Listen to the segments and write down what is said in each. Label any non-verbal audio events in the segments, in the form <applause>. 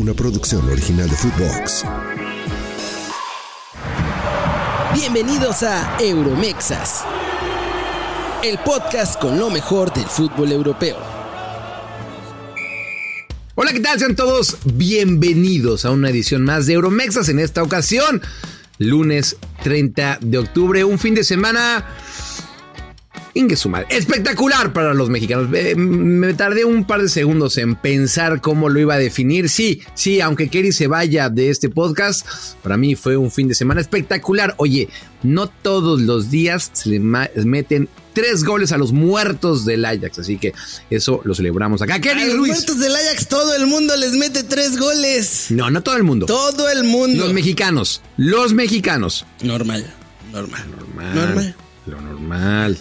una producción original de Footbox. Bienvenidos a Euromexas, el podcast con lo mejor del fútbol europeo. Hola, ¿qué tal? Sean todos bienvenidos a una edición más de Euromexas en esta ocasión. Lunes 30 de octubre, un fin de semana Ingesumal. Espectacular para los mexicanos. Eh, me tardé un par de segundos en pensar cómo lo iba a definir. Sí, sí, aunque Kerry se vaya de este podcast, para mí fue un fin de semana espectacular. Oye, no todos los días se le meten tres goles a los muertos del Ajax. Así que eso lo celebramos acá. Kerry a los muertos del Ajax, todo el mundo les mete tres goles. No, no todo el mundo. Todo el mundo. Los mexicanos. Los mexicanos. Normal. Normal. Normal. Normal. Lo normal.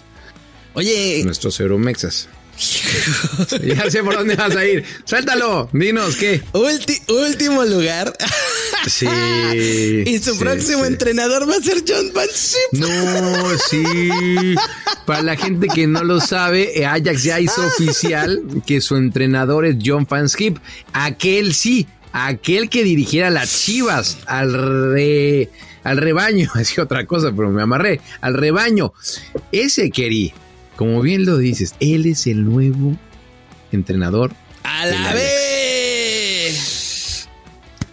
Oye. Nuestros euromexas. ya sé por dónde vas a ir. Suéltalo, dinos qué. último lugar. Sí. <laughs> y su próximo entrenador va a ser John Van No, sí. Para la gente que no lo sabe, Ajax ya hizo oficial que su entrenador es John Van Skip. Aquel sí, aquel que dirigiera las Chivas al re, al rebaño. <laughs> Decía otra cosa, pero me amarré. Al rebaño. Ese querí como bien lo dices, él es el nuevo entrenador. ¡A la vez!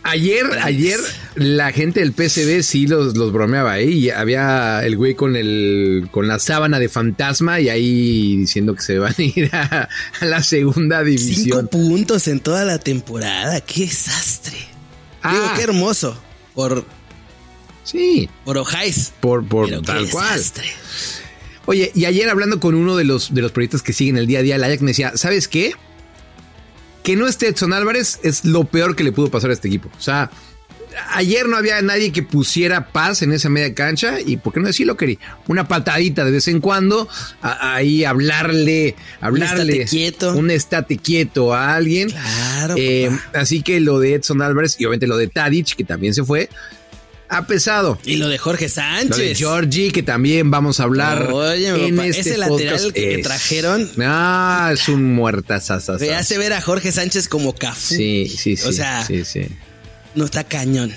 Ayer, ayer la gente del PCB sí los, los bromeaba ahí. había el güey con el con la sábana de fantasma y ahí diciendo que se van a ir a, la segunda división. Cinco puntos en toda la temporada. ¡Qué desastre! Digo, ah. qué hermoso. Por. Sí. Por Ojáis. Por, por tal cual. Desastre. Oye, y ayer hablando con uno de los, de los proyectos que siguen el día a día, el Ajax me decía, ¿sabes qué? Que no esté Edson Álvarez es lo peor que le pudo pasar a este equipo. O sea, ayer no había nadie que pusiera paz en esa media cancha y, ¿por qué no decirlo, quería? Una patadita de vez en cuando, ahí hablarle, hablarle. Un estate quieto. Un estate quieto a alguien. Claro. Eh, así que lo de Edson Álvarez y obviamente lo de Tadic, que también se fue, ha pesado. Y lo de Jorge Sánchez. Lo de Georgie, que también vamos a hablar Oye, en este ese lateral que, trajeron. Ah, es un muertasasas. Me hace ver a Jorge Sánchez como Cafú. Sí, sí, sí. O sea, sí, sí. no está cañón.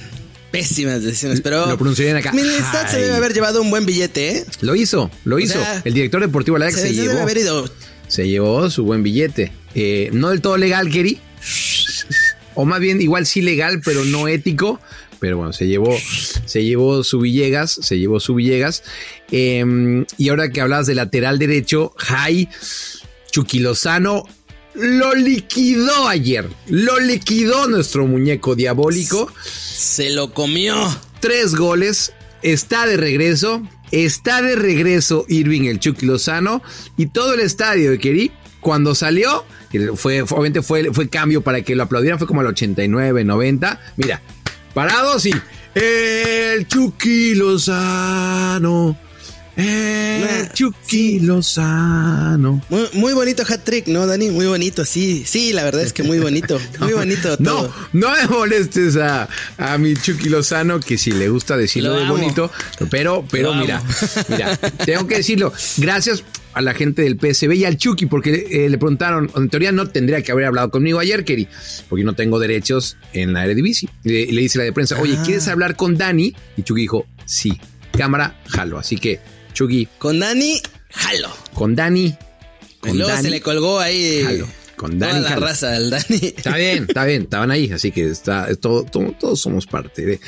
Pésimas decisiones, pero. Lo pronuncié bien acá. Milestad se debe haber llevado un buen billete, ¿eh? Lo hizo, lo hizo. el director deportivo de la se, se, llevó. Debe haber ido. Se llevó su buen billete. Eh, no del todo legal, Kerry. O más bien, igual sí legal, pero no ético pero bueno, se llevó, se llevó su Villegas, se llevó su Villegas. Em, y ahora que hablas de lateral derecho, Jai Chuquilozano lo liquidó ayer. Lo liquidó nuestro muñeco diabólico. Se lo comió. Tres goles. Está de regreso. Está de regreso Irving el Chucky Lozano. Y todo el estadio de Querí, cuando salió, fue, obviamente fue, fue cambio para que lo aplaudieran, fue como al 89, 90. Mira, parados y el Chucky Lozano. El Chucky Lozano. Muy, muy, bonito hat trick, ¿no, Dani? Muy bonito, sí. Sí, la verdad es que muy bonito. <laughs> Muy bonito todo. No, no me molestes a, a mi Chucky Lozano, que si le gusta decirlo de bonito. Pero, pero mira, mira, tengo que decirlo. Gracias a la gente del PSB y al Chucky, porque eh, le preguntaron, en teoría no tendría que haber hablado conmigo ayer, Kerry, porque no tengo derechos en la Eredivisie. Le, le dice la de prensa, oye, ¿quieres ah. hablar con Dani? Y Chucky dijo, sí, cámara, jalo. Así que, Chucky. Con Dani, jalo. Con Dani. Con luego se le colgó ahí. Jalo con Dani. Toda la raza del Dani. Está bien, está bien, estaban ahí, así que está, todo, todos somos parte de.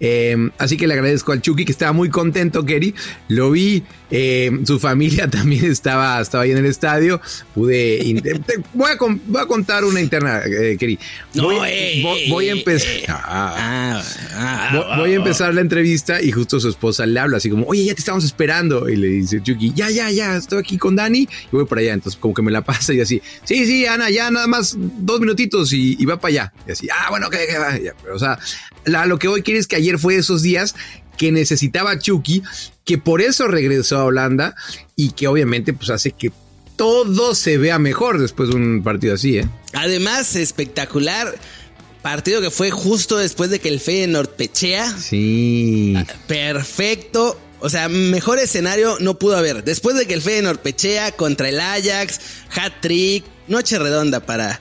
Em, así que le agradezco al Chucky que estaba muy contento, Kerry. Lo vi, em, su familia <laughs> también estaba, estaba ahí en el estadio. Pude. voy, a, contar una interna, eh, Kerry. Voy, a empezar. voy a empezar la entrevista y justo su esposa le habla así como, oye, ya te estamos esperando. Y le dice Chucky, ya, ya, ya, estoy aquí con Dani y voy para allá. Entonces, como que me la pasa y así, sí, sí, Ana, ya nada más dos minutitos y, va para allá. Y así, ah, bueno, que, va. o sea, lo que hoy quiere es que ayer fue esos días que necesitaba Chucky, que por eso regresó a Holanda y que obviamente pues hace que todo se vea mejor después de un partido así, ¿eh? Además, espectacular. Partido que fue justo después de que el Feyenoord pechea. Sí. Perfecto. O sea, mejor escenario no pudo haber. Después de que el Feyenoord pechea contra el Ajax, hat-trick, noche redonda para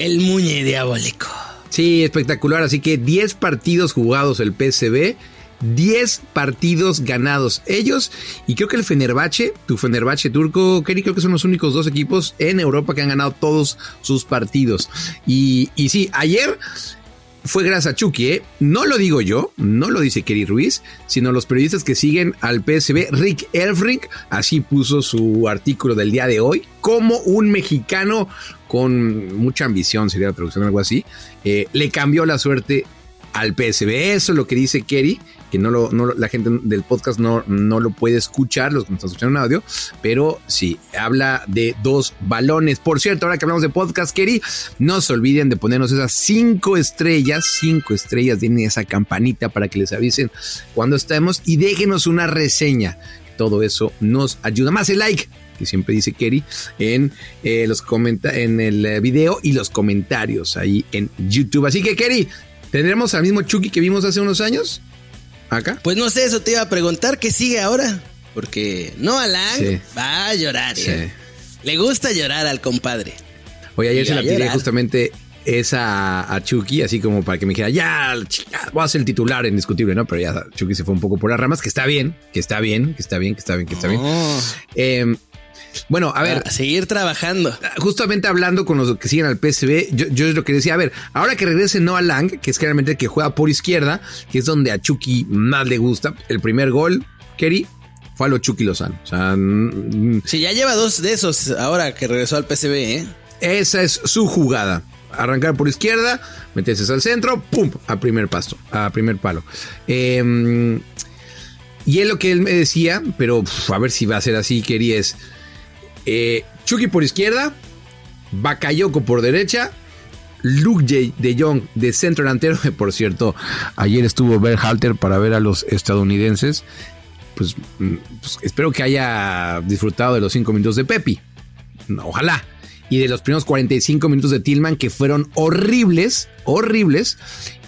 el Muñe Diabólico. Sí, espectacular. Así que 10 partidos jugados el PSV. 10 partidos ganados ellos y creo que el Fenerbahce, tu Fenerbahce turco, Kerry, creo que son los únicos dos equipos en Europa que han ganado todos sus partidos. Y, y sí, ayer fue gracias a Chucky, ¿eh? No lo digo yo, no lo dice Kerry Ruiz, sino los periodistas que siguen al PSB. Rick Elfrink, así puso su artículo del día de hoy, como un mexicano con mucha ambición, sería la traducción, algo así, eh, le cambió la suerte al PSB. Eso es lo que dice Kerry que no lo, la gente del podcast no, no lo puede escuchar, los que nos están escuchando en audio, pero sí, habla de dos balones. Por cierto, ahora que hablamos de podcast, Kerry, no se olviden de ponernos esas cinco estrellas, cinco estrellas, tienen esa campanita para que les avisen cuando estemos y déjenos una reseña. Todo eso nos ayuda. Más el like, que siempre dice Kerry, en, eh, los en el eh, video y los comentarios ahí en YouTube. Así que, Kerry, ¿tendremos al mismo Chucky que vimos hace unos años? acá? Pues no sé, eso te iba a preguntar, ¿qué sigue ahora? Porque no Lang va a llorar, ¿eh? Le gusta llorar al compadre. Oye, ayer se la tiré justamente esa a Chucky, así como para que me dijera, ya, voy a ser el titular indiscutible, ¿no? Pero ya Chucky se fue un poco por las ramas, que está bien, que está bien, que está bien, que está bien, que está bien. Eh, bueno, a ver. A seguir trabajando. Justamente hablando con los que siguen al PSV, yo, yo es lo que decía, a ver, ahora que regrese Noah Lang, que es claramente el que juega por izquierda, que es donde a Chucky más le gusta, el primer gol, Kerry, fue a lo Chucky Lozano. O sea, sí, ya lleva dos de esos ahora que regresó al PSV, ¿eh? Esa es su jugada. Arrancar por izquierda, meterse al centro, ¡pum! A primer paso, a primer palo. Em, y es lo que él me decía, pero a ver si va a ser así, Kerry, es eh, Chucky por izquierda, Bakayoko por derecha, Luke J. de Jong de centro delantero. <laughs> Por cierto, ayer estuvo Berhalter para ver a los estadounidenses. Pues, mm, pues, espero que haya disfrutado de los 5 minutos de Pepi. Ojalá. Y de los primeros 45 minutos de Tillman que fueron horribles, horribles.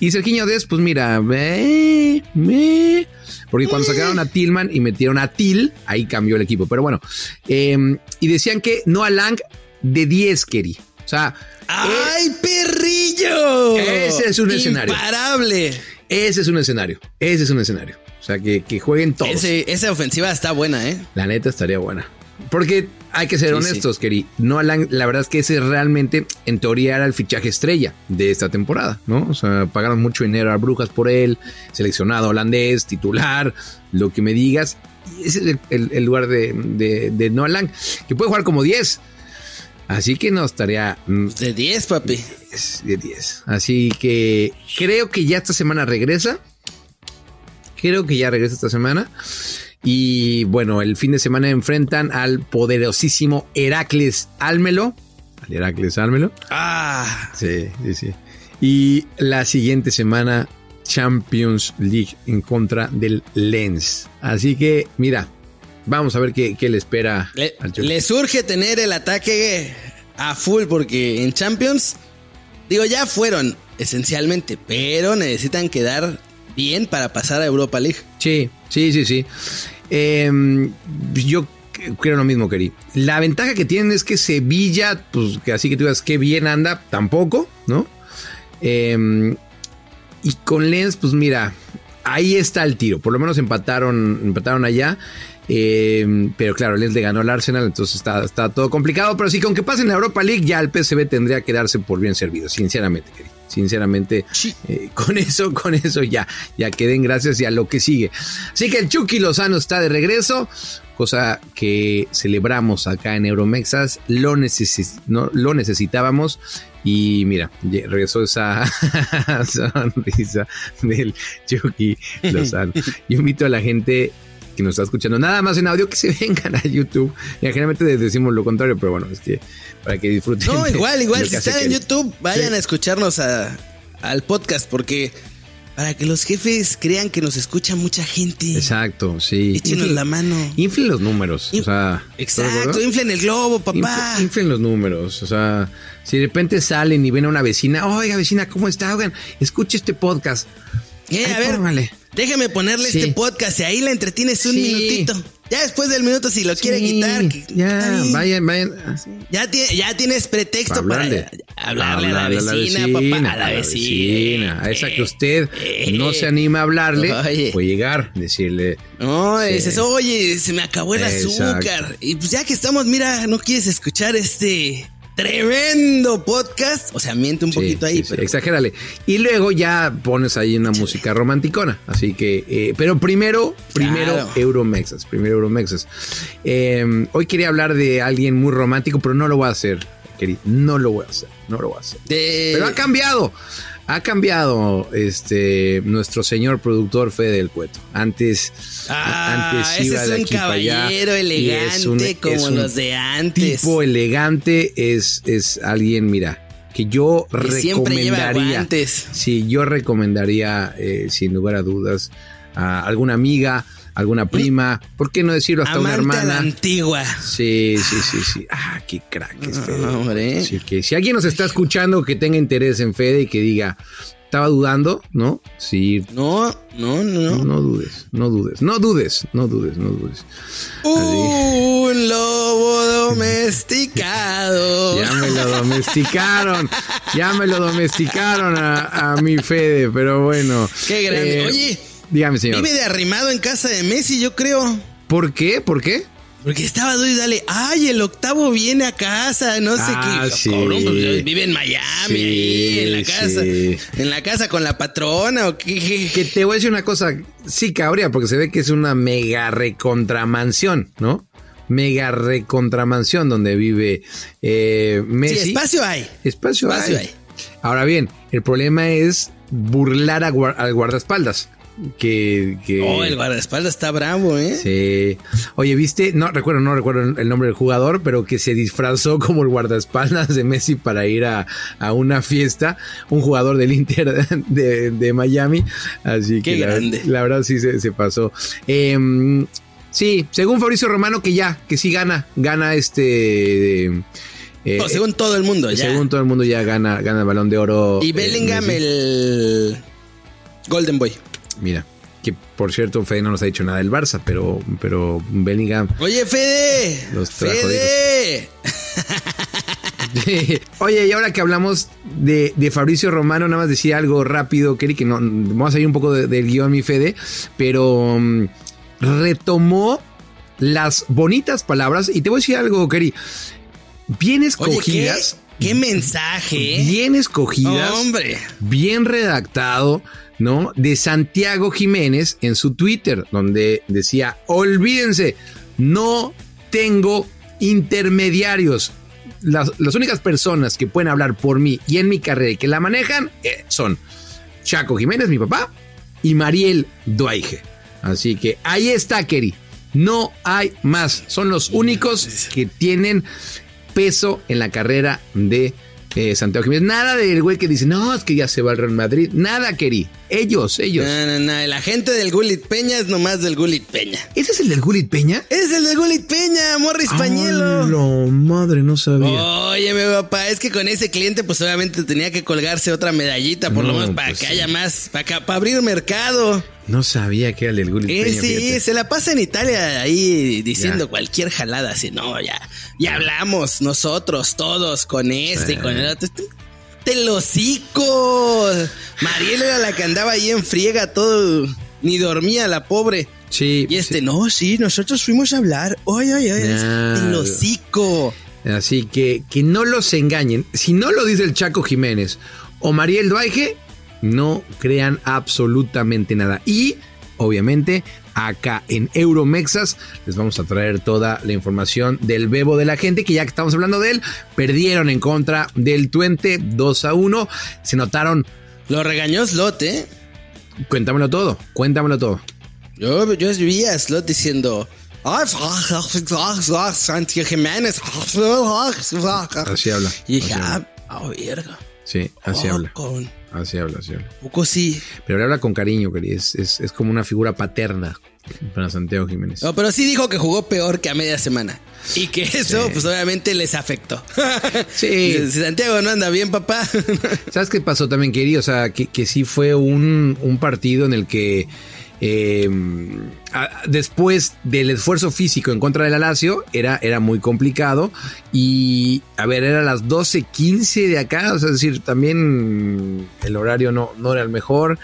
Y Serginho Des, pues mira, ve, me, porque cuando sacaron a Tillman y metieron a Till, ahí cambió el equipo. Pero bueno, em, y decían que no a Lang de 10, Kerry. O sea. ¡Ay, perrillo! Ese es un escenario. Imparable. Ese es un escenario. Ese es un escenario. O sea, que, jueguen todos. esa ofensiva está buena, ¿eh? La neta estaría buena. Porque hay que ser honestos, sí. No, la, verdad es que ese realmente, en teoría, era el fichaje estrella de esta temporada, ¿no? O sea, pagaron mucho dinero a Brujas por él, seleccionado holandés, titular, lo que me digas. Ese es el, lugar de, de, Lang, que puede jugar como 10. Así que no estaría. Mm, de 10, papi. De 10. Así que creo que ya esta semana regresa. Creo que ya regresa esta semana. Y bueno, el fin de semana enfrentan al poderosísimo Heracles Álmelo. Al Heracles Álmelo. Ah. Sí, sí, sí. Y la siguiente semana Champions League en contra del Lens. Así que, mira, vamos a ver qué, le espera le, al Le surge tener el ataque a full porque en Champions, digo, ya fueron esencialmente, pero necesitan quedar bien para pasar a Europa League. Sí, sí, sí, sí. Em, yo creo lo mismo, Keri. La ventaja que tienen es que Sevilla, pues que así que tú digas que bien anda, tampoco, ¿no? Em, y con Lens, pues mira, ahí está el tiro. Por lo menos empataron, empataron allá. Em, pero claro, Lens le ganó al Arsenal, entonces está, todo complicado. Pero sí, con que pase en la Europa League, ya el PSV tendría que darse por bien servido, sinceramente, Keri sinceramente, eh, <laughs> con eso, con eso ya, ya queden gracias y a lo que sigue. Así que el Chucky Lozano está de regreso, cosa que celebramos acá en Euromexas, lo, no, lo necesitábamos y mira, regresó esa <laughs> sonrisa del Chucky <laughs> Lozano. Yo invito a la gente que nos está escuchando nada más en audio que se <laughs> vengan a YouTube. Y generalmente decimos lo contrario, pero bueno, es que para que disfruten. No, igual, igual. Si están en YouTube, vayan a escucharnos al podcast porque para que los jefes crean que nos escucha mucha gente. Exacto, sí. Échenos la mano. Inflen los números. o sea, exacto, inflen el globo, papá. Inflen, los números. O sea, si de repente salen y ven a una vecina, oiga, vecina, ¿cómo está? Oigan, escuche este podcast. Eh, a ver, déjeme ponerle este podcast y ahí la entretienes un minutito. Ya después del minuto, si lo quiere quitar. Ya, vayan, vayan. Ya, ya tienes pretexto para Hablarle. hablarle a la vecina, papá. A la vecina. A esa que usted no se anima a hablarle, Oye. puede llegar, decirle. No, Sí. dices, oye, se me acabó el Exacto. azúcar. Y pues ya que estamos, mira, no quieres escuchar este tremendo podcast. O sea, miente un Sí, poquito ahí, sí, sí, pero. exagérale. Y luego ya pones ahí una música romanticona. Así que, eh, pero primero, primero Claro. Euromexas, primero Euromexas. Eh, hoy quería hablar de alguien muy romántico, pero no lo voy a hacer, querido. No lo voy a hacer, no lo voy a hacer. de- Pero ha cambiado. Ha cambiado este nuestro señor productor Fede del Cueto. Antes, Ah, antes ese iba es de un aquí caballero elegante es un- como es los de antes. Tipo elegante es, es alguien, mira, que yo Que recomendaría. Sí, yo recomendaría, eh, sin lugar a dudas, a alguna amiga, alguna prima, ¿por qué no decirlo hasta una Amante a la hermana? antigua. Sí, sí, sí, sí. Ah, qué crack es Fede. Ah, hombre. Así que si alguien nos está escuchando que tenga interés en Fede y que diga, estaba dudando, ¿no? Sí, No, no, no. no, no dudes, no dudes, no dudes, no dudes, no dudes. Un lobo domesticado. <laughs> Ya me lo domesticaron, ya me lo domesticaron a, a mi Fede, pero bueno. Qué grande. Eh, Oye, Dígame, señor. vive de arrimado en casa de Messi, yo creo. ¿Por qué? ¿Por qué? Porque estaba duro y dale, ay, el octavo viene a casa, no sé Ah, qué. sí. Cabrón, pues, vive en Miami, Sí, ahí, en la casa. sí. En la casa con la patrona o qué. Que te voy a decir una cosa, sí cabría, porque se ve que es una mega recontramansión, ¿no? Mega recontramansión donde vive eh, Sí, Messi. espacio hay. Espacio, Espacio hay. hay. Ahora bien, el problema es burlar a al guardaespaldas. Que, que Oh, el guardaespaldas está bravo, ¿eh? Sí. Oye, ¿viste? No recuerdo, no recuerdo el nombre del jugador, pero que se disfrazó <laughs> como el guardaespaldas de Messi para ir a, a una fiesta. Un jugador del Inter <laughs> de, de Miami. Así Qué que la, grande. la verdad sí se, se pasó. Em, sí, según Fabricio Romano, que ya, que sí gana, gana este. eh, según todo el mundo, ya. según todo el mundo ya gana, gana el balón de oro. y eh, Bellingham, el Golden Boy. Mira, que por cierto, Fede no nos ha dicho nada del Barça, pero, pero Bellingham Oye, Fede. Los Fede. <laughs> Oye, y ahora que hablamos de, de Fabricio Romano, nada más decir algo rápido, Kelly, que no, vamos a salir un poco de- del guion, mi Fede, pero mm, retomó las bonitas palabras, y te voy a decir algo, Kelly, bien Oye, escogidas, ¿qué, qué mensaje, ¿eh? bien escogidas, Hombre. bien redactado, ¿no? De Santiago Jiménez en su Twitter, donde decía, olvídense, no tengo intermediarios. Las, las únicas personas que pueden hablar por mí y en mi carrera y que la manejan eh, son Chaco Jiménez, mi papá, y Mariel Duaige. Así que ahí está, Keri. No hay más. Son los únicos que tienen peso en la carrera de eh, Santiago Jiménez. Nada del güey que dice, no, es que ya se va al Real Madrid. Nada, Keri. Ellos, ellos. No, no, no. El agente del Gulit Peña es nomás del Gulit Peña. ¿Ese es el del Gulit Peña? Es el del Gulit Peña, Morris Pañuelo. No, madre, no sabía. Oye, mi papá, es que con ese cliente, pues obviamente tenía que colgarse otra medallita, por lo No, menos para pues que sí. haya más, para, abrir mercado. No sabía que era el del Gulit Eh, Peña. sí, fíjate. se la pasa en Italia ahí diciendo Ya. cualquier jalada, así, no, ya, ya hablamos nosotros todos con este y con el otro. ¡Te lo hocico! Mariela era la que andaba ahí en friega todo, ni dormía la pobre. Sí. Y este, sí. no, sí, nosotros fuimos a hablar. Oye, oye, oye, Ya. te hocico. Así que que no los engañen. Si no lo dice el Chaco Jiménez o Mariel Duaige, no crean absolutamente nada. Y, obviamente, acá en Euromexas les vamos a traer toda la información del bebo de la gente, que ya que estamos hablando de él, perdieron en contra del Twente 2 a 1. Se notaron, Lo regañó Slot, ¿eh? cuéntamelo todo, cuéntamelo todo. Yo, yo vi a Slot diciendo. "Ay, Santiago Jiménez. Así habla. Y dije, ah, ah, verga. Sí, así Oh, habla. Así habla, así habla. Poco sí. Pero le habla con cariño, querido. Es, es, es como una figura paterna para Santiago Jiménez. No, pero sí dijo que jugó peor que a media semana. Y que eso, pues obviamente les afectó. <laughs> Sí. <laughs> Si Santiago no anda bien, papá. <laughs> ¿Sabes qué pasó también, querido? O sea, que, que sí fue un, un partido en el que eh, a- después del esfuerzo físico en contra del Lazio era, era muy complicado. Y, a ver, era las 12.15 de acá. O sea, es decir, también el horario no, no era el mejor.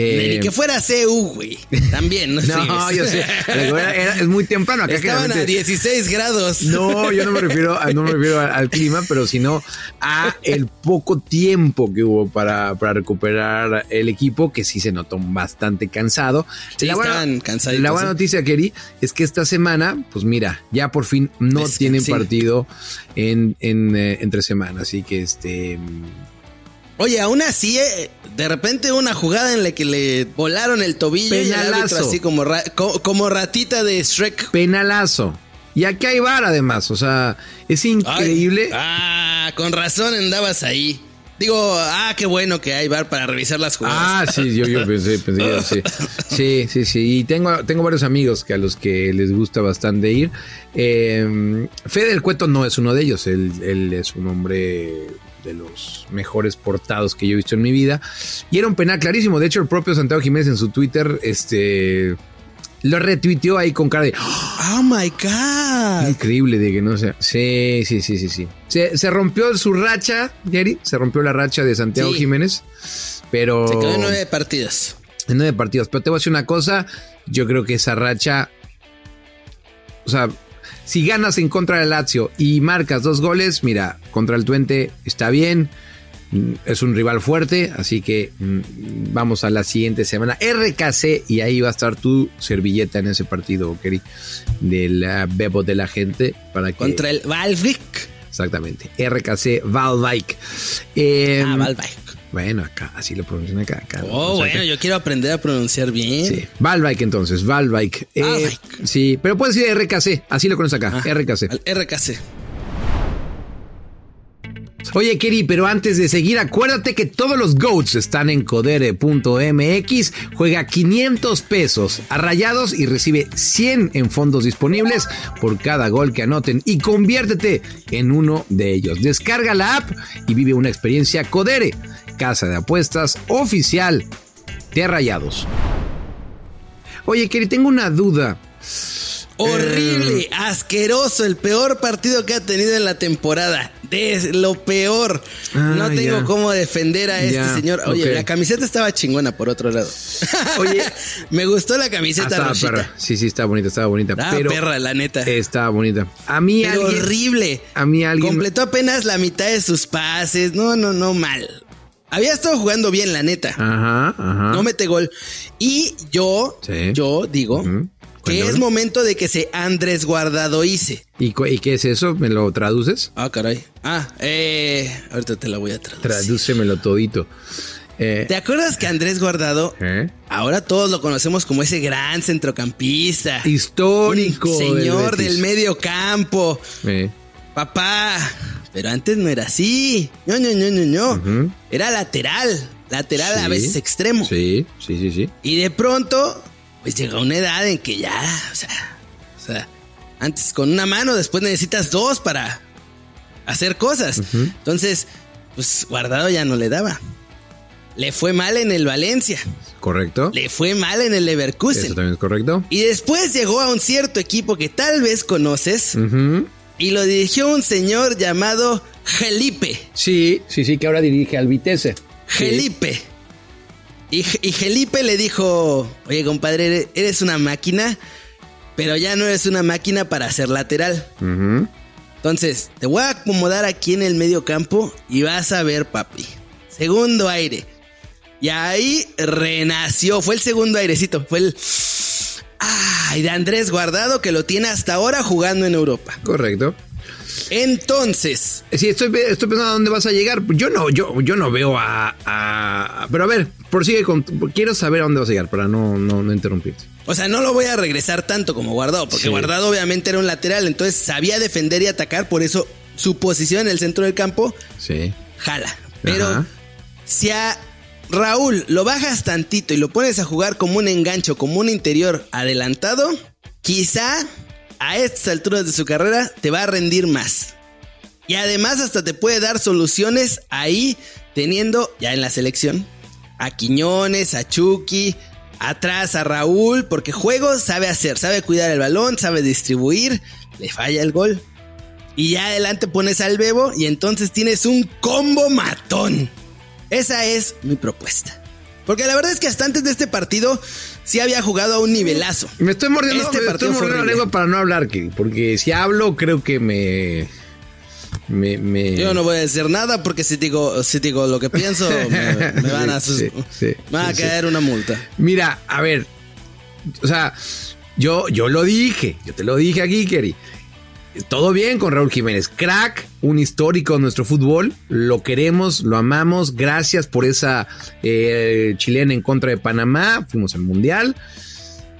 Eh, Ni que fuera CU, güey. También, ¿no? <laughs> no, yo sé. Era- era- es muy temprano acá. Estaban a generalmente- 16 grados. no, yo no me refiero, a- no me refiero al clima, pero sino a el poco tiempo que hubo para, para recuperar el equipo, que sí se notó bastante cansado. Sí, estaban cansaditos, La buena sí. noticia, Kerry, es que esta semana, pues mira, ya por fin no tienen sí. partido en, en, eh, entre semanas, así que este... Oye, aún así, eh, de repente una jugada en la que le volaron el tobillo y el árbitro Penalazo. así como, ra- co- como ratita de Shrek. Penalazo. Y aquí hay VAR además, o sea, es Ay, increíble. ah, con razón andabas ahí. Digo, ah, qué bueno que hay bar para revisar las jugadas. Ah, sí, yo, yo pensé, pensé que sí. <laughs> Sí, sí, sí. Y tengo, tengo varios amigos que a los que les gusta bastante ir. Eh, Fede del Cueto no es uno de ellos. Él, él es un hombre de los mejores portados que yo he visto en mi vida. Y era un penal clarísimo. De hecho, el propio Santiago Jiménez en su Twitter, este. Lo retuiteó ahí con cara de Oh my God. increíble de que no sea. Sí, sí, sí, sí, sí. Se, se rompió su racha, Jerry. Se rompió la racha de Santiago Sí. Jiménez. Pero. Se quedó en nueve partidos. En nueve partidos. Pero te voy a decir una cosa. Yo creo que esa racha. O sea, si ganas en contra del Lazio y marcas dos goles, mira, contra el Twente está bien. Mm, Es un rival fuerte, así que mm, vamos a la siguiente semana. RKC, y ahí va a estar tu servilleta en ese partido, Keri, del bebo de la gente. Para que, Contra el Valvik. Exactamente. RKC Valvik. Eh, Ah, Valvik. Bueno, acá, así lo pronuncian acá. acá Oh, bueno, yo quiero aprender a pronunciar bien. Sí, Valvike entonces, Valvike. Eh, sí, pero puedes decir RKC, así lo conoces acá, Ah, RKC. al RKC. Oye, Keri, pero antes de seguir, acuérdate que todos los GOATs están en codere.mx. Juega 500 pesos a rayados y recibe 100 en fondos disponibles por cada gol que anoten y conviértete en uno de ellos. Descarga la app y vive una experiencia Codere, casa de apuestas oficial de rayados. Oye, Keri, tengo una duda. Horrible, Eh. asqueroso, el peor partido que ha tenido en la temporada. De lo peor. Ah, no tengo ya. cómo defender a Ya, este señor. Oye, la camiseta estaba chingona por otro lado. <laughs> Oye. <laughs> me gustó la Ah, camiseta estaba rosita. perra. Sí, sí, estaba bonita, estaba bonita. Ah, pero perra, la neta. estaba bonita. A mí Pero alguien. horrible. A mí alguien. Completó apenas la mitad de sus pases. No, no, no, mal. Había estado jugando bien, la neta. Ajá, ajá. No mete gol. Y yo, Sí. yo digo Que es momento de que se Andrés Guardado hice. ¿Y, y qué es eso? ¿Me lo traduces? Ah, caray. Ah, eh, ahorita te la voy a traducir. Tradúcemelo todito. Eh, ¿Te acuerdas que Andrés Guardado, ¿eh? ahora todos lo conocemos como ese gran centrocampista? Histórico. señor del medio campo. Eh, Papá, pero antes no era así. No, no, no, no, no. Era lateral. Lateral a veces extremo. Sí, sí, sí, sí. Y de pronto, pues llega una edad en que ya, o sea, o sea, antes con una mano, después necesitas dos para hacer cosas. Entonces, pues guardado ya no le daba. Le fue mal en el Valencia, ¿Correcto? le fue mal en el Eso Leverkusen. también es correcto. Y después llegó a un cierto equipo que tal vez conoces y lo dirigió un señor llamado Felipe. Sí, sí, sí, que ahora dirige al Vitesse. Sí. Y, y Felipe le dijo, oye compadre, eres- una máquina, pero ya no eres una máquina para ser lateral. Entonces, te voy a acomodar aquí en el medio campo y vas a ver, papi. Segundo aire. Y ahí renació, fue el segundo airecito, fue el... Ay, de Andrés Guardado que lo tiene hasta ahora jugando en Europa. Correcto. Entonces, Sí, estoy, estoy pensando a dónde vas a llegar. Yo no, yo, yo no veo a, a- Pero a ver, prosigue con. Quiero saber a dónde vas a llegar para no, no, no interrumpirte. O sea, no lo voy a regresar tanto como Guardado, porque Sí. Guardado obviamente era un lateral, entonces sabía defender y atacar, por eso su posición en el centro del campo Sí. jala. Pero Ajá. se ha Raúl lo bajas tantito y lo pones a jugar como un engancho, como un interior adelantado, quizá a estas alturas de su carrera te va a rendir más. Y además hasta te puede dar soluciones ahí teniendo ya en la selección a Quiñones, a Chucky, atrás a Raúl, porque juego sabe hacer, sabe cuidar el balón, sabe distribuir, le falla el gol. Y ya adelante pones al Bebo y entonces tienes un combo matón. Esa es mi propuesta. Porque la verdad es que hasta antes de este partido sí había jugado a un nivelazo. Me estoy mordiendo, este me estoy mordiendo la lengua para no hablar, porque si hablo creo que me yo no voy a decir nada porque si digo, si digo lo que pienso, me, <laughs> van a, a caer una multa. Mira, a ver, o sea, yo, yo lo dije, yo te lo dije aquí, Kerry. Todo bien con Raúl Jiménez, crack, un histórico de nuestro fútbol, lo queremos, lo amamos, gracias por esa eh, chilena en contra de Panamá, fuimos al Mundial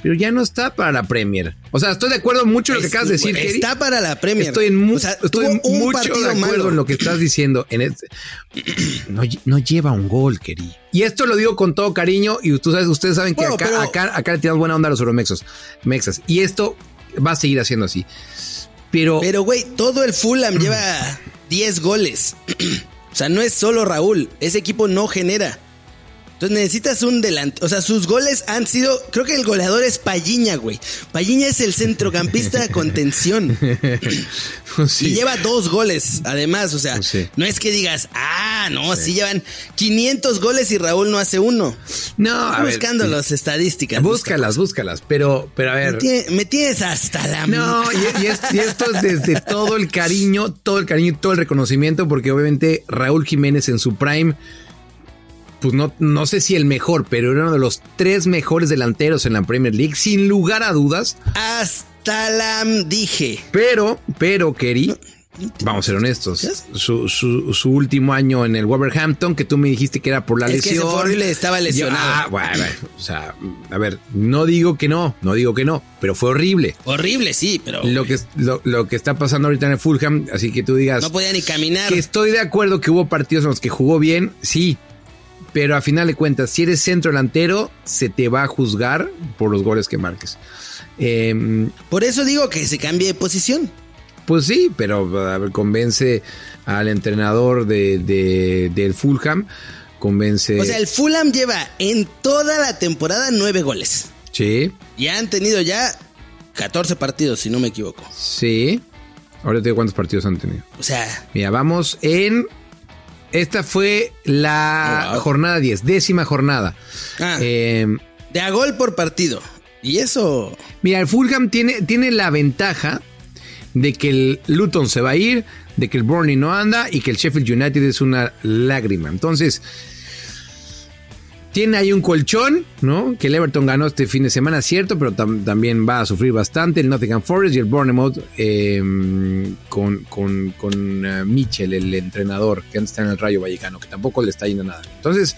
pero ya no está para la Premier. O sea, estoy de acuerdo mucho en lo que acabas de decir, Está para la Premier. Estoy, en estoy mucho de acuerdo en lo que estás diciendo. En este, <clears throat> no, lleva un gol, Keri. Y esto lo digo con todo cariño y tú sabes, ustedes saben que acá, acá, acá, le tiramos buena onda a los euromexos. Mexas. Y esto va a seguir haciendo así. Pero... Pero, güey, todo el Fulham lleva 10 goles. <clears throat> o sea, no es solo Raúl. Ese equipo no genera. Entonces necesitas un delante. O sea, sus goles han sido. Creo que el goleador es Palliña, güey. Palliña es el centrocampista de contención. <laughs> Pues y lleva dos goles, además. O sea, pues no es que digas, ah, no, sí. llevan 500 goles y Raúl no hace uno. No, a buscando las estadísticas. Búscalas, búscalas. Pero, pero a ver. Me, tienes hasta la. No, y, y esto es desde <laughs> todo el cariño, todo el cariño y todo el reconocimiento, porque obviamente Raúl Jiménez en su prime pues no, no sé si el mejor, pero era uno de los tres mejores delanteros en la Premier League, sin lugar a dudas. Hasta la dije. Pero, pero, Kerry, vamos a ser honestos, su, su, último año en el Wolverhampton, que tú me dijiste que era por la es lesión. Que horrible, estaba lesionado. ah, bueno, o sea, a ver, no digo que no, no digo que no, pero fue horrible. Horrible, sí, pero. Lo que, lo, lo que está pasando ahorita en el Fulham, así que tú digas. No podía ni caminar. Que estoy de acuerdo que hubo partidos en los que jugó bien, sí, pero a final de cuentas, si eres centro delantero, se te va a juzgar por los goles que marques. Em, por eso digo que se cambie de posición. Pues sí, pero convence al entrenador de, del Fulham. Convence. O sea, el Fulham lleva en toda la temporada nueve goles. Sí. Y han tenido ya 14 partidos, si no me equivoco. Sí. Ahora te digo cuántos partidos han tenido. O sea. Mira, vamos en esta fue la oh, jornada 10, décima jornada. Ah, em, de a gol por partido. Y eso. Mira, el Fulham tiene, tiene la ventaja de que el Luton se va a ir, de que el Burnley no anda y que el Sheffield United es una lágrima. Entonces, tiene ahí un colchón, ¿no? Que el Everton ganó este fin de semana, cierto, pero también va a sufrir bastante. El Nottingham Forest y el Bournemouth em, con, con, eh, Mitchell, el entrenador que antes está en el Rayo Vallecano, que tampoco le está yendo nada. Entonces,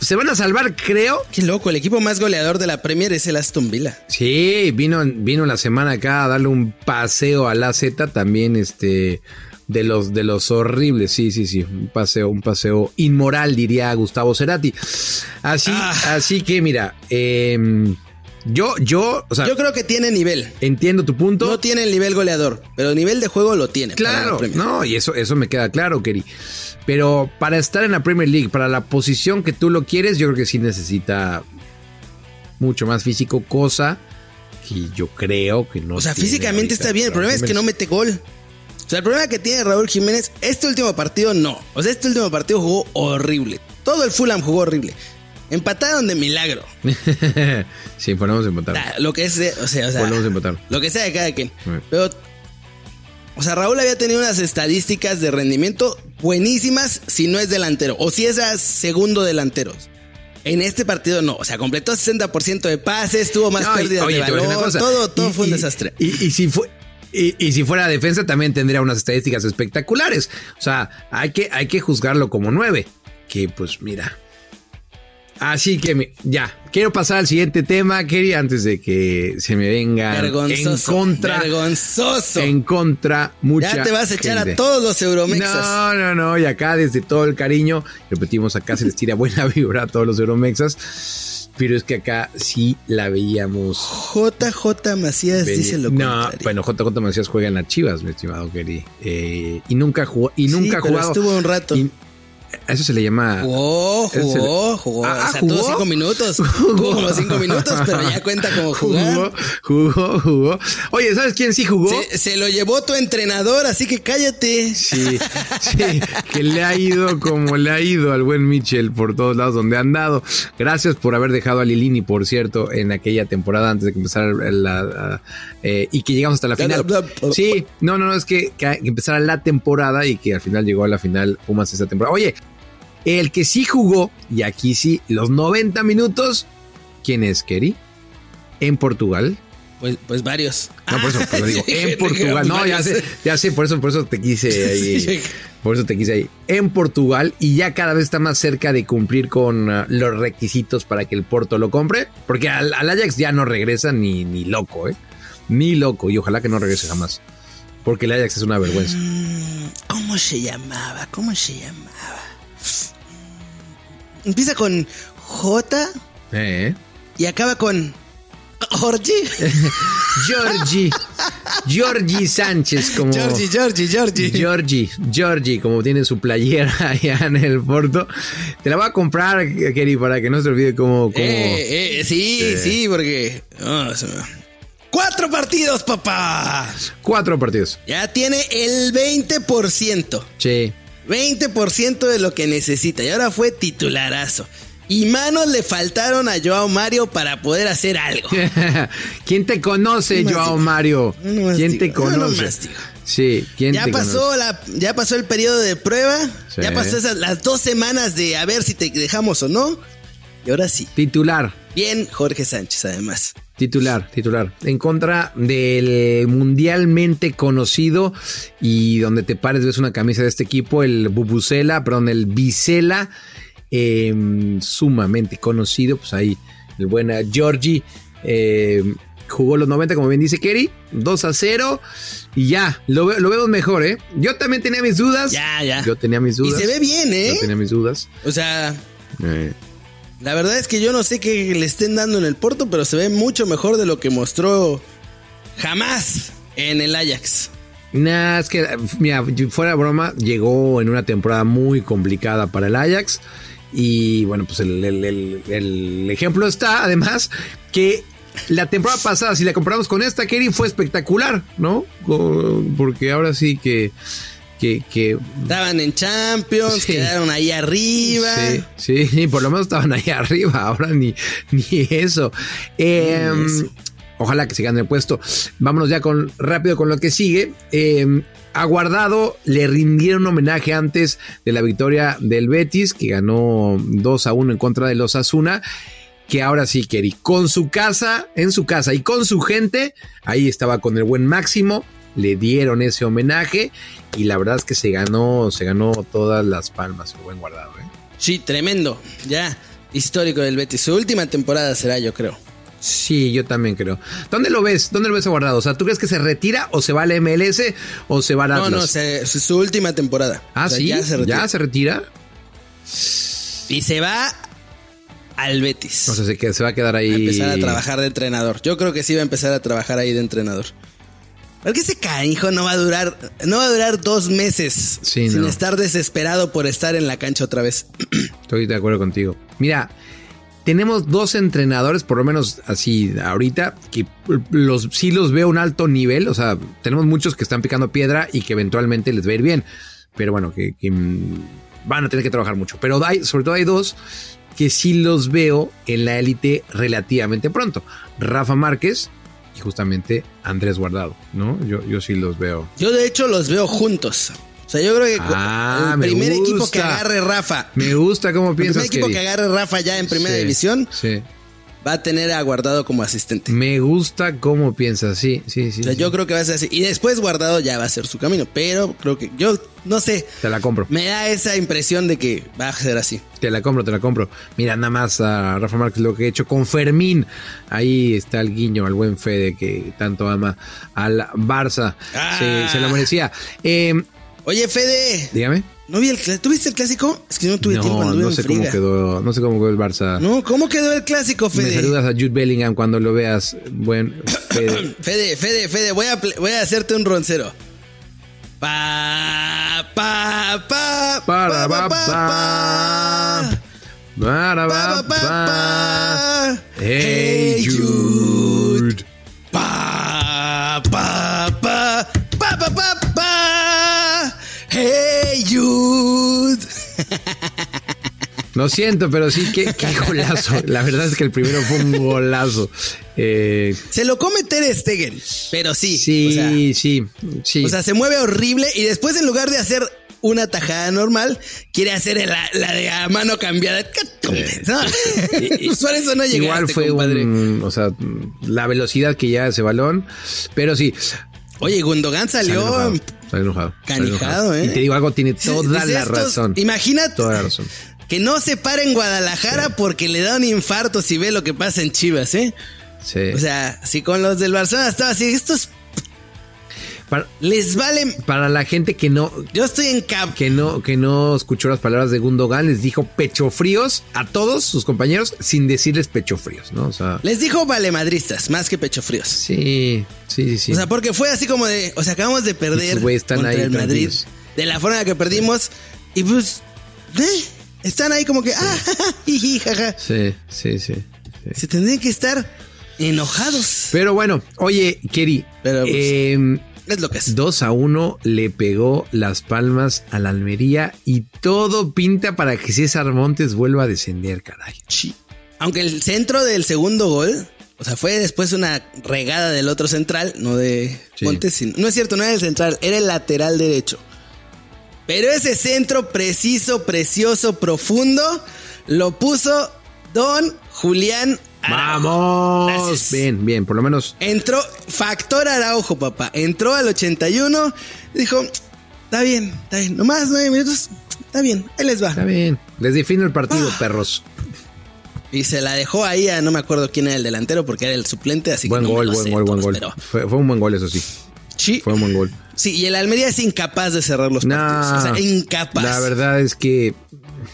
se van a salvar, creo. Qué loco, el equipo más goleador de la Premier es el Aston Villa. Sí, vino, vino la semana acá a darle un paseo a la Z, también este de los, de los horribles, sí, sí, sí, un paseo, un paseo inmoral, diría Gustavo Cerati. Así, ah. así que mira, em, yo, yo, o sea, yo creo que tiene nivel. Entiendo tu punto. No tiene el nivel goleador, pero el nivel de juego lo tiene. Claro, no, y eso, eso me queda claro, Keri. Pero para estar en la Premier League, para la posición que tú lo quieres, yo creo que sí necesita mucho más físico, cosa que yo creo que no. O sea, físicamente está bien, el problema es que no mete gol. O sea, el problema que tiene Raúl Jiménez, este último partido no. O sea, este último partido jugó horrible. Todo el Fulham jugó horrible. Empataron de milagro. <laughs> sí, podemos empatar. Lo que es, o sea, o sea empatar. Lo que sea de cada quien. Pero, o sea, Raúl había tenido unas estadísticas de rendimiento buenísimas si no es delantero. O si es segundo delantero. En este partido no, o sea, completó 60% de pases, tuvo más pérdidas de balón, todo, todo fue un desastre. Y, y, si fue, y, si fuera defensa también tendría unas estadísticas espectaculares. O sea, hay que, hay que juzgarlo como nueve. Que pues mira. Así que me- ya, quiero pasar al siguiente tema, Kerry, antes de que se me venga en contra. Vergonzoso. En contra, mucha ya te vas a echar gente. a todos los Euromexas. No, no, no, y acá desde todo el cariño, repetimos, acá se les tira buena <laughs> vibra a todos los Euromexas, pero es que acá sí la veíamos. JJ Macías venir. dice lo no, contrario. bueno, JJ Macías juega en las Chivas, mi estimado Kerry, eh, y nunca jugó, y nunca ha pero jugado. estuvo un rato. y a eso se le llama. Jugó, jugó, jugó. Ah, o sea, <laughs> ¿jugó? tuvo cinco minutos. Jugó como cinco minutos, pero ya cuenta como jugar. Jugó, jugó, jugó. Oye, ¿sabes quién sí jugó? Se, se lo llevó tu entrenador, así que cállate. Sí, sí, que le ha ido como le ha ido al buen Mitchell por todos lados donde han dado. Gracias por haber dejado a Lilini, por cierto, en aquella temporada antes de que empezara la, la- eh, y que llegamos hasta la final. Sí, no, no, no, es que, que empezara la temporada y que al final llegó a la final Pumas esa temporada. Oye, el que sí jugó, y aquí sí, los 90 minutos, ¿quién es, Kerry? En Portugal. Pues, pues varios. No, por eso pues lo digo, <laughs> en Portugal. No, ya sé, ya sé, por eso, por eso te quise <laughs> ahí. Por eso te quise ahí. En Portugal y ya cada vez está más cerca de cumplir con uh, los requisitos para que el Porto lo compre. Porque al, al Ajax ya no regresa ni, ni loco, ¿eh? Ni loco. Y ojalá que no regrese jamás. Porque el Ajax es una vergüenza. Mm, ¿Cómo se llamaba? ¿Cómo se llamaba? Empieza con J ¿Eh? y acaba con Jorge. <laughs> Georgie. Georgie Sánchez, como. Georgie, Georgie, Georgie. Georgie, Georgie, como tiene su playera <laughs> allá en el Porto. Te la voy a comprar, Kerry, para que no se olvide cómo. cómo- Eh, eh, sí, Sí. sí, porque. oh, se ¡Cuatro partidos, papá! Cuatro partidos. Ya tiene el 20%. Sí. 20% de lo que necesita. Y ahora fue titularazo. Y manos le faltaron a Joao Mario para poder hacer algo. <laughs> ¿Quién te conoce, No Joao digo. Mario? No ¿Quién digo. te No conoce? Sí, ¿quién Ya te pasó conoce? la, ya pasó el periodo de prueba. Sí. Ya pasó esas, las dos semanas de a ver si te dejamos o no. Y ahora sí. Titular, Bien, Jorge Sánchez, además. titular, titular. En contra del mundialmente conocido y donde te pares ves una camisa de este equipo, el Bubucela, perdón, el Vicela, eh, sumamente conocido. Pues ahí el buen eh, Georgie eh, jugó los 90, como bien dice Kerry, 2 a 0. Y ya, lo, ve- lo vemos mejor, ¿eh? Yo también tenía mis dudas. Ya, ya. Yo tenía mis Y dudas. se ve bien, ¿eh? Yo tenía mis dudas. O sea, Eh, la verdad es que yo no sé qué le estén dando en el Porto, pero se ve mucho mejor de lo que mostró jamás en el Ajax. Nah, es que, mira, fuera de broma, llegó en una temporada muy complicada para el Ajax. Y bueno, pues el, el- ejemplo está, además, que la temporada pasada, si la comparamos con esta, Kerry, fue espectacular, ¿no? Porque ahora sí que. Que, que Estaban en Champions, Sí. quedaron ahí arriba. Sí, sí, por lo menos estaban ahí <laughs> arriba, ahora ni, ni eso. Eh, Ni eso. Ojalá que se gane el puesto. Vámonos ya con rápido con lo que sigue. Eh, a Guardado le rindieron homenaje antes de la victoria del Betis, que ganó 2 a 1 en contra de los Asuna. Que ahora sí, Kerry, con su casa, en su casa y con su gente, ahí estaba con el buen Máximo, le dieron ese homenaje y la verdad es que se ganó, se ganó todas las palmas, el buen guardado. ¿eh? Sí, tremendo. Ya, histórico del Betis. Su última temporada será, yo creo. Sí, yo también creo. ¿Dónde lo ves? ¿Dónde lo ves guardado? O sea, ¿tú crees que se retira o se va a la MLS o se va a No, Atlas? no, se- su, su última temporada. Ah, O sea, sí, Ya se retira. ¿Ya se retira. Y se va al Betis. O sea, se, que se va a quedar ahí. a empezar a trabajar de entrenador. Yo creo que sí va a empezar a trabajar ahí de entrenador. Porque ese canijo no va a durar, no va a durar dos meses Sí, sin no. estar desesperado por estar en la cancha otra vez. <clears throat> Estoy de acuerdo contigo. Mira, tenemos dos entrenadores, por lo menos así ahorita, que los, sí los veo a un alto nivel. O sea, tenemos muchos que están picando piedra y que eventualmente les va a ir bien. Pero bueno, que, que, mm, van a tener que trabajar mucho. Pero hay, sobre todo hay dos que sí los veo en la élite relativamente pronto. Rafa Márquez y justamente Andrés Guardado, ¿no? Yo, yo sí los veo. Yo de hecho los veo juntos. O sea, yo creo que Ah, el me primer equipo que agarre Rafa, Me gusta cómo el primer piensas equipo que agarre Rafa ya en primera Sí, división Sí. Va a tener a Guardado como asistente. Me gusta cómo piensas, sí, sí, sí. O sea, sí. yo creo que va a ser así. Y después Guardado ya va a ser su camino. Pero creo que yo, no sé, Te la compro. me da esa impresión de que va a ser así. Te la compro, te la compro. Mira, nada más a Rafa Márquez lo que he hecho con Fermín. Ahí está el guiño al buen Fede que tanto ama al Barça. Ah. Se, se lo merecía. Eh, Oye, Fede, dígame. ¿No vi el ¿tuviste el clásico? Es que yo no tuve tiempo, No, anduve no en sé cómo quedó, no sé cómo quedó el Barça. No, ¿cómo quedó el clásico, Me Fede? saludas a Jude Bellingham cuando lo veas. Buen Fede. <coughs> Fede, Fede, Fede, voy a, voy a hacerte un roncero. Pa, pa, pa, Para, pa, pa, pa, pa. Pa, pa, pa, pa. pa. Hey Jude. Lo siento, pero sí, qué, qué golazo. La verdad es que el primero fue un golazo. Eh, Se lo come Ter Stegen, pero sí. sí, o sea, sí, sí. O sea, se mueve horrible y después en lugar de hacer una tajada normal, quiere hacer la, la de a mano cambiada. ¿No? Pues <laughs> por eso no llegaste, Igual fue compadre. un, o sea, la velocidad que lleva ese balón, pero sí. Oye, Gundogan Salió salió... enojado. Salió enojado. salió Canijado, enojado. ¿eh? Y te digo algo, tiene toda la estos- razón. Imagínate Toda la razón. Que no se para en Guadalajara porque le da un infarto si ve lo que pasa en Chivas, ¿eh? Sí. O sea, si con los del Barcelona estaba así, estos para, les valen... para la gente que no, Yo estoy en cap. que no, que no escuchó las palabras de Gundogan, les dijo pecho fríos a todos sus compañeros sin decirles pecho fríos, ¿no? O sea, Les dijo valemadristas, más que pecho fríos. sí, sí, sí, sí. O sea, porque fue así como de, o sea, acabamos de perder Estos contra ahí el Madrid de la forma en la que perdimos y pues eh, están ahí como que ah, jiji, jaja. sí, sí, sí, sí. Se tendrían que estar enojados. Pero bueno, oye, Keri, Pero, pues, em, Es lo que es. 2 a 1 le pegó las palmas a la Almería y todo pinta para que César Montes vuelva a descender, caray. Sí. Aunque el centro del segundo gol, o sea, fue después una regada del otro central, no de Sí. Montes, sino- no es cierto, no era el central, era el lateral derecho. Pero ese centro preciso, precioso, profundo, lo puso Don Julián Araujo. ¡Vamos! Gracias. Bien, bien, por lo menos. Entró, factor Araujo, papá. Entró al 81, dijo, está bien, está bien, nomás nueve minutos, está bien, ahí les va. Está bien. Les defino el partido, Ah. perros. Y se la dejó ahí a no me acuerdo quién era el delantero porque era el suplente, así Buen que no me gol, lo buen sé gol, buen gol. Fue, fue un buen gol, eso sí. Sí, Fue un buen gol. Sí, y el Almería es incapaz de cerrar los No, partidos. O sea, incapaz. La verdad es que,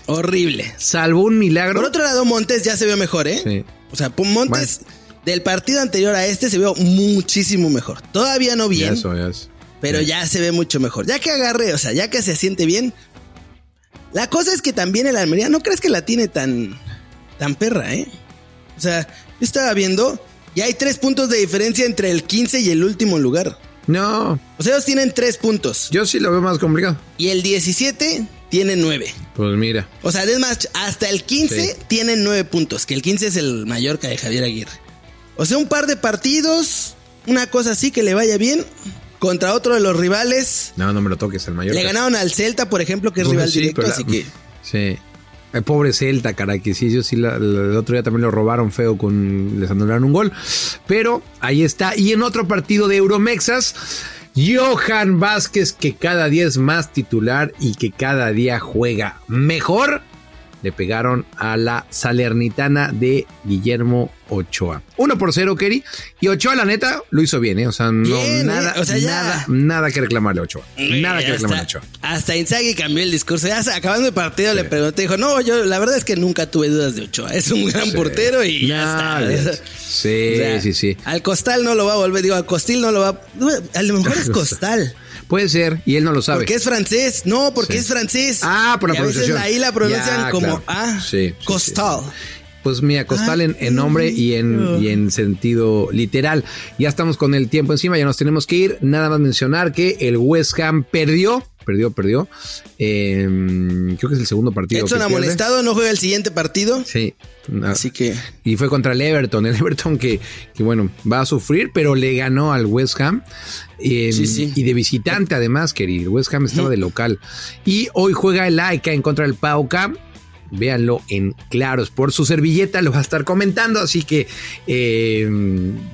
Horrible. salvo un milagro. Por otro lado, Montes ya se vio mejor, ¿eh? Sí. O sea, Montes del partido anterior a este se vio muchísimo mejor. Todavía no bien, eso. pero ya se ve mucho mejor. Ya que agarre, o sea, ya que se siente bien. La cosa es que también el Almería, ¿no crees que la tiene tan, tan perra, eh? O sea, yo estaba viendo y hay tres puntos de diferencia entre el 15 y el último lugar. No, O sea, ellos tienen tres puntos yo sí lo veo más complicado. y el 17 tiene nueve. Pues mira. O sea, es más, hasta el 15 Sí. tienen nueve puntos, que el 15 es el Mallorca de Javier Aguirre. O sea, un par de partidos, una cosa así que le vaya bien contra otro de los rivales. No, no me lo toques al mayor. Le ganaron al Celta, por ejemplo, que es rival sí, directo, la- así que Sí. El pobre Celta, caray, que sí, yo sí, el otro día también lo robaron feo con. Les anularon un gol. Pero ahí está. Y en otro partido de Euromexas, Johan Vázquez, que cada día es más titular y que cada día juega mejor, le pegaron a la Salernitana de Guillermo Ochoa. 1 por 0, Kerry. Y Ochoa, la neta, lo hizo bien, ¿eh? O sea, no, Bien, ¿eh? nada, O sea, ya- nada, nada que reclamarle a Ochoa. Nada que hasta, reclamarle a Ochoa. hasta Inzaghi cambió el discurso. Ya acabando el partido le pregunté, dijo, no, yo la verdad es que nunca tuve dudas de Ochoa. Es un gran Sí. portero y ya está. <laughs> Sí, O sea, sí, sí. Al Costal no lo va a volver, digo, al Costil no lo va no, A lo mejor es <laughs> Costal. Puede ser, y él no lo sabe. Porque es francés. No, porque Sí. es francés. Ah, por la Y a veces pronunciación. ahí la pronuncian Ya, como claro. ah, Sí, sí, Costal. Pues mira, costal en, en nombre y en, y en sentido literal. Ya estamos con el tiempo encima, ya nos tenemos que ir. Nada más mencionar que el West Ham perdió, perdió, perdió. Eh, creo que es el segundo partido. Edson que pierde. amonestado no juega el siguiente partido. Sí. Así que Y fue contra el Everton. El Everton que, que, bueno, va a sufrir, pero le ganó al West Ham. Eh, Sí, sí. Y de visitante, además, querido. El West Ham estaba de local. Y hoy juega el AEK en contra del PAOK. Véanlo en Claros. Por su servilleta lo va a estar comentando, así que eh,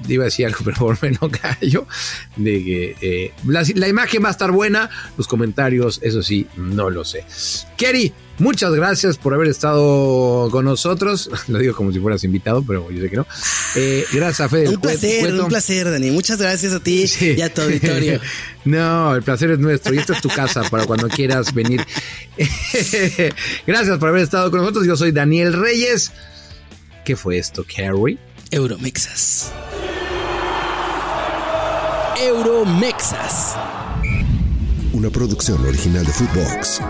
iba a decir algo, <laughs> pero por me no callo. De que eh, la, imagen va a estar buena, los comentarios, eso sí, no lo sé. Kerry, muchas gracias por haber estado con nosotros. <laughs> Lo digo como si fueras invitado, pero yo sé que no. Eh, gracias a Fede. Un placer, Cueto. un placer, Dani. Muchas gracias a ti sí. y a tu auditorio. <laughs> no, el placer es nuestro y esta es tu casa para cuando quieras venir. <laughs> gracias por haber estado con nosotros. Yo soy Daniel Reyes. ¿Qué fue esto, Carrie? Euromexas. Euromexas. Una producción original de Footbox.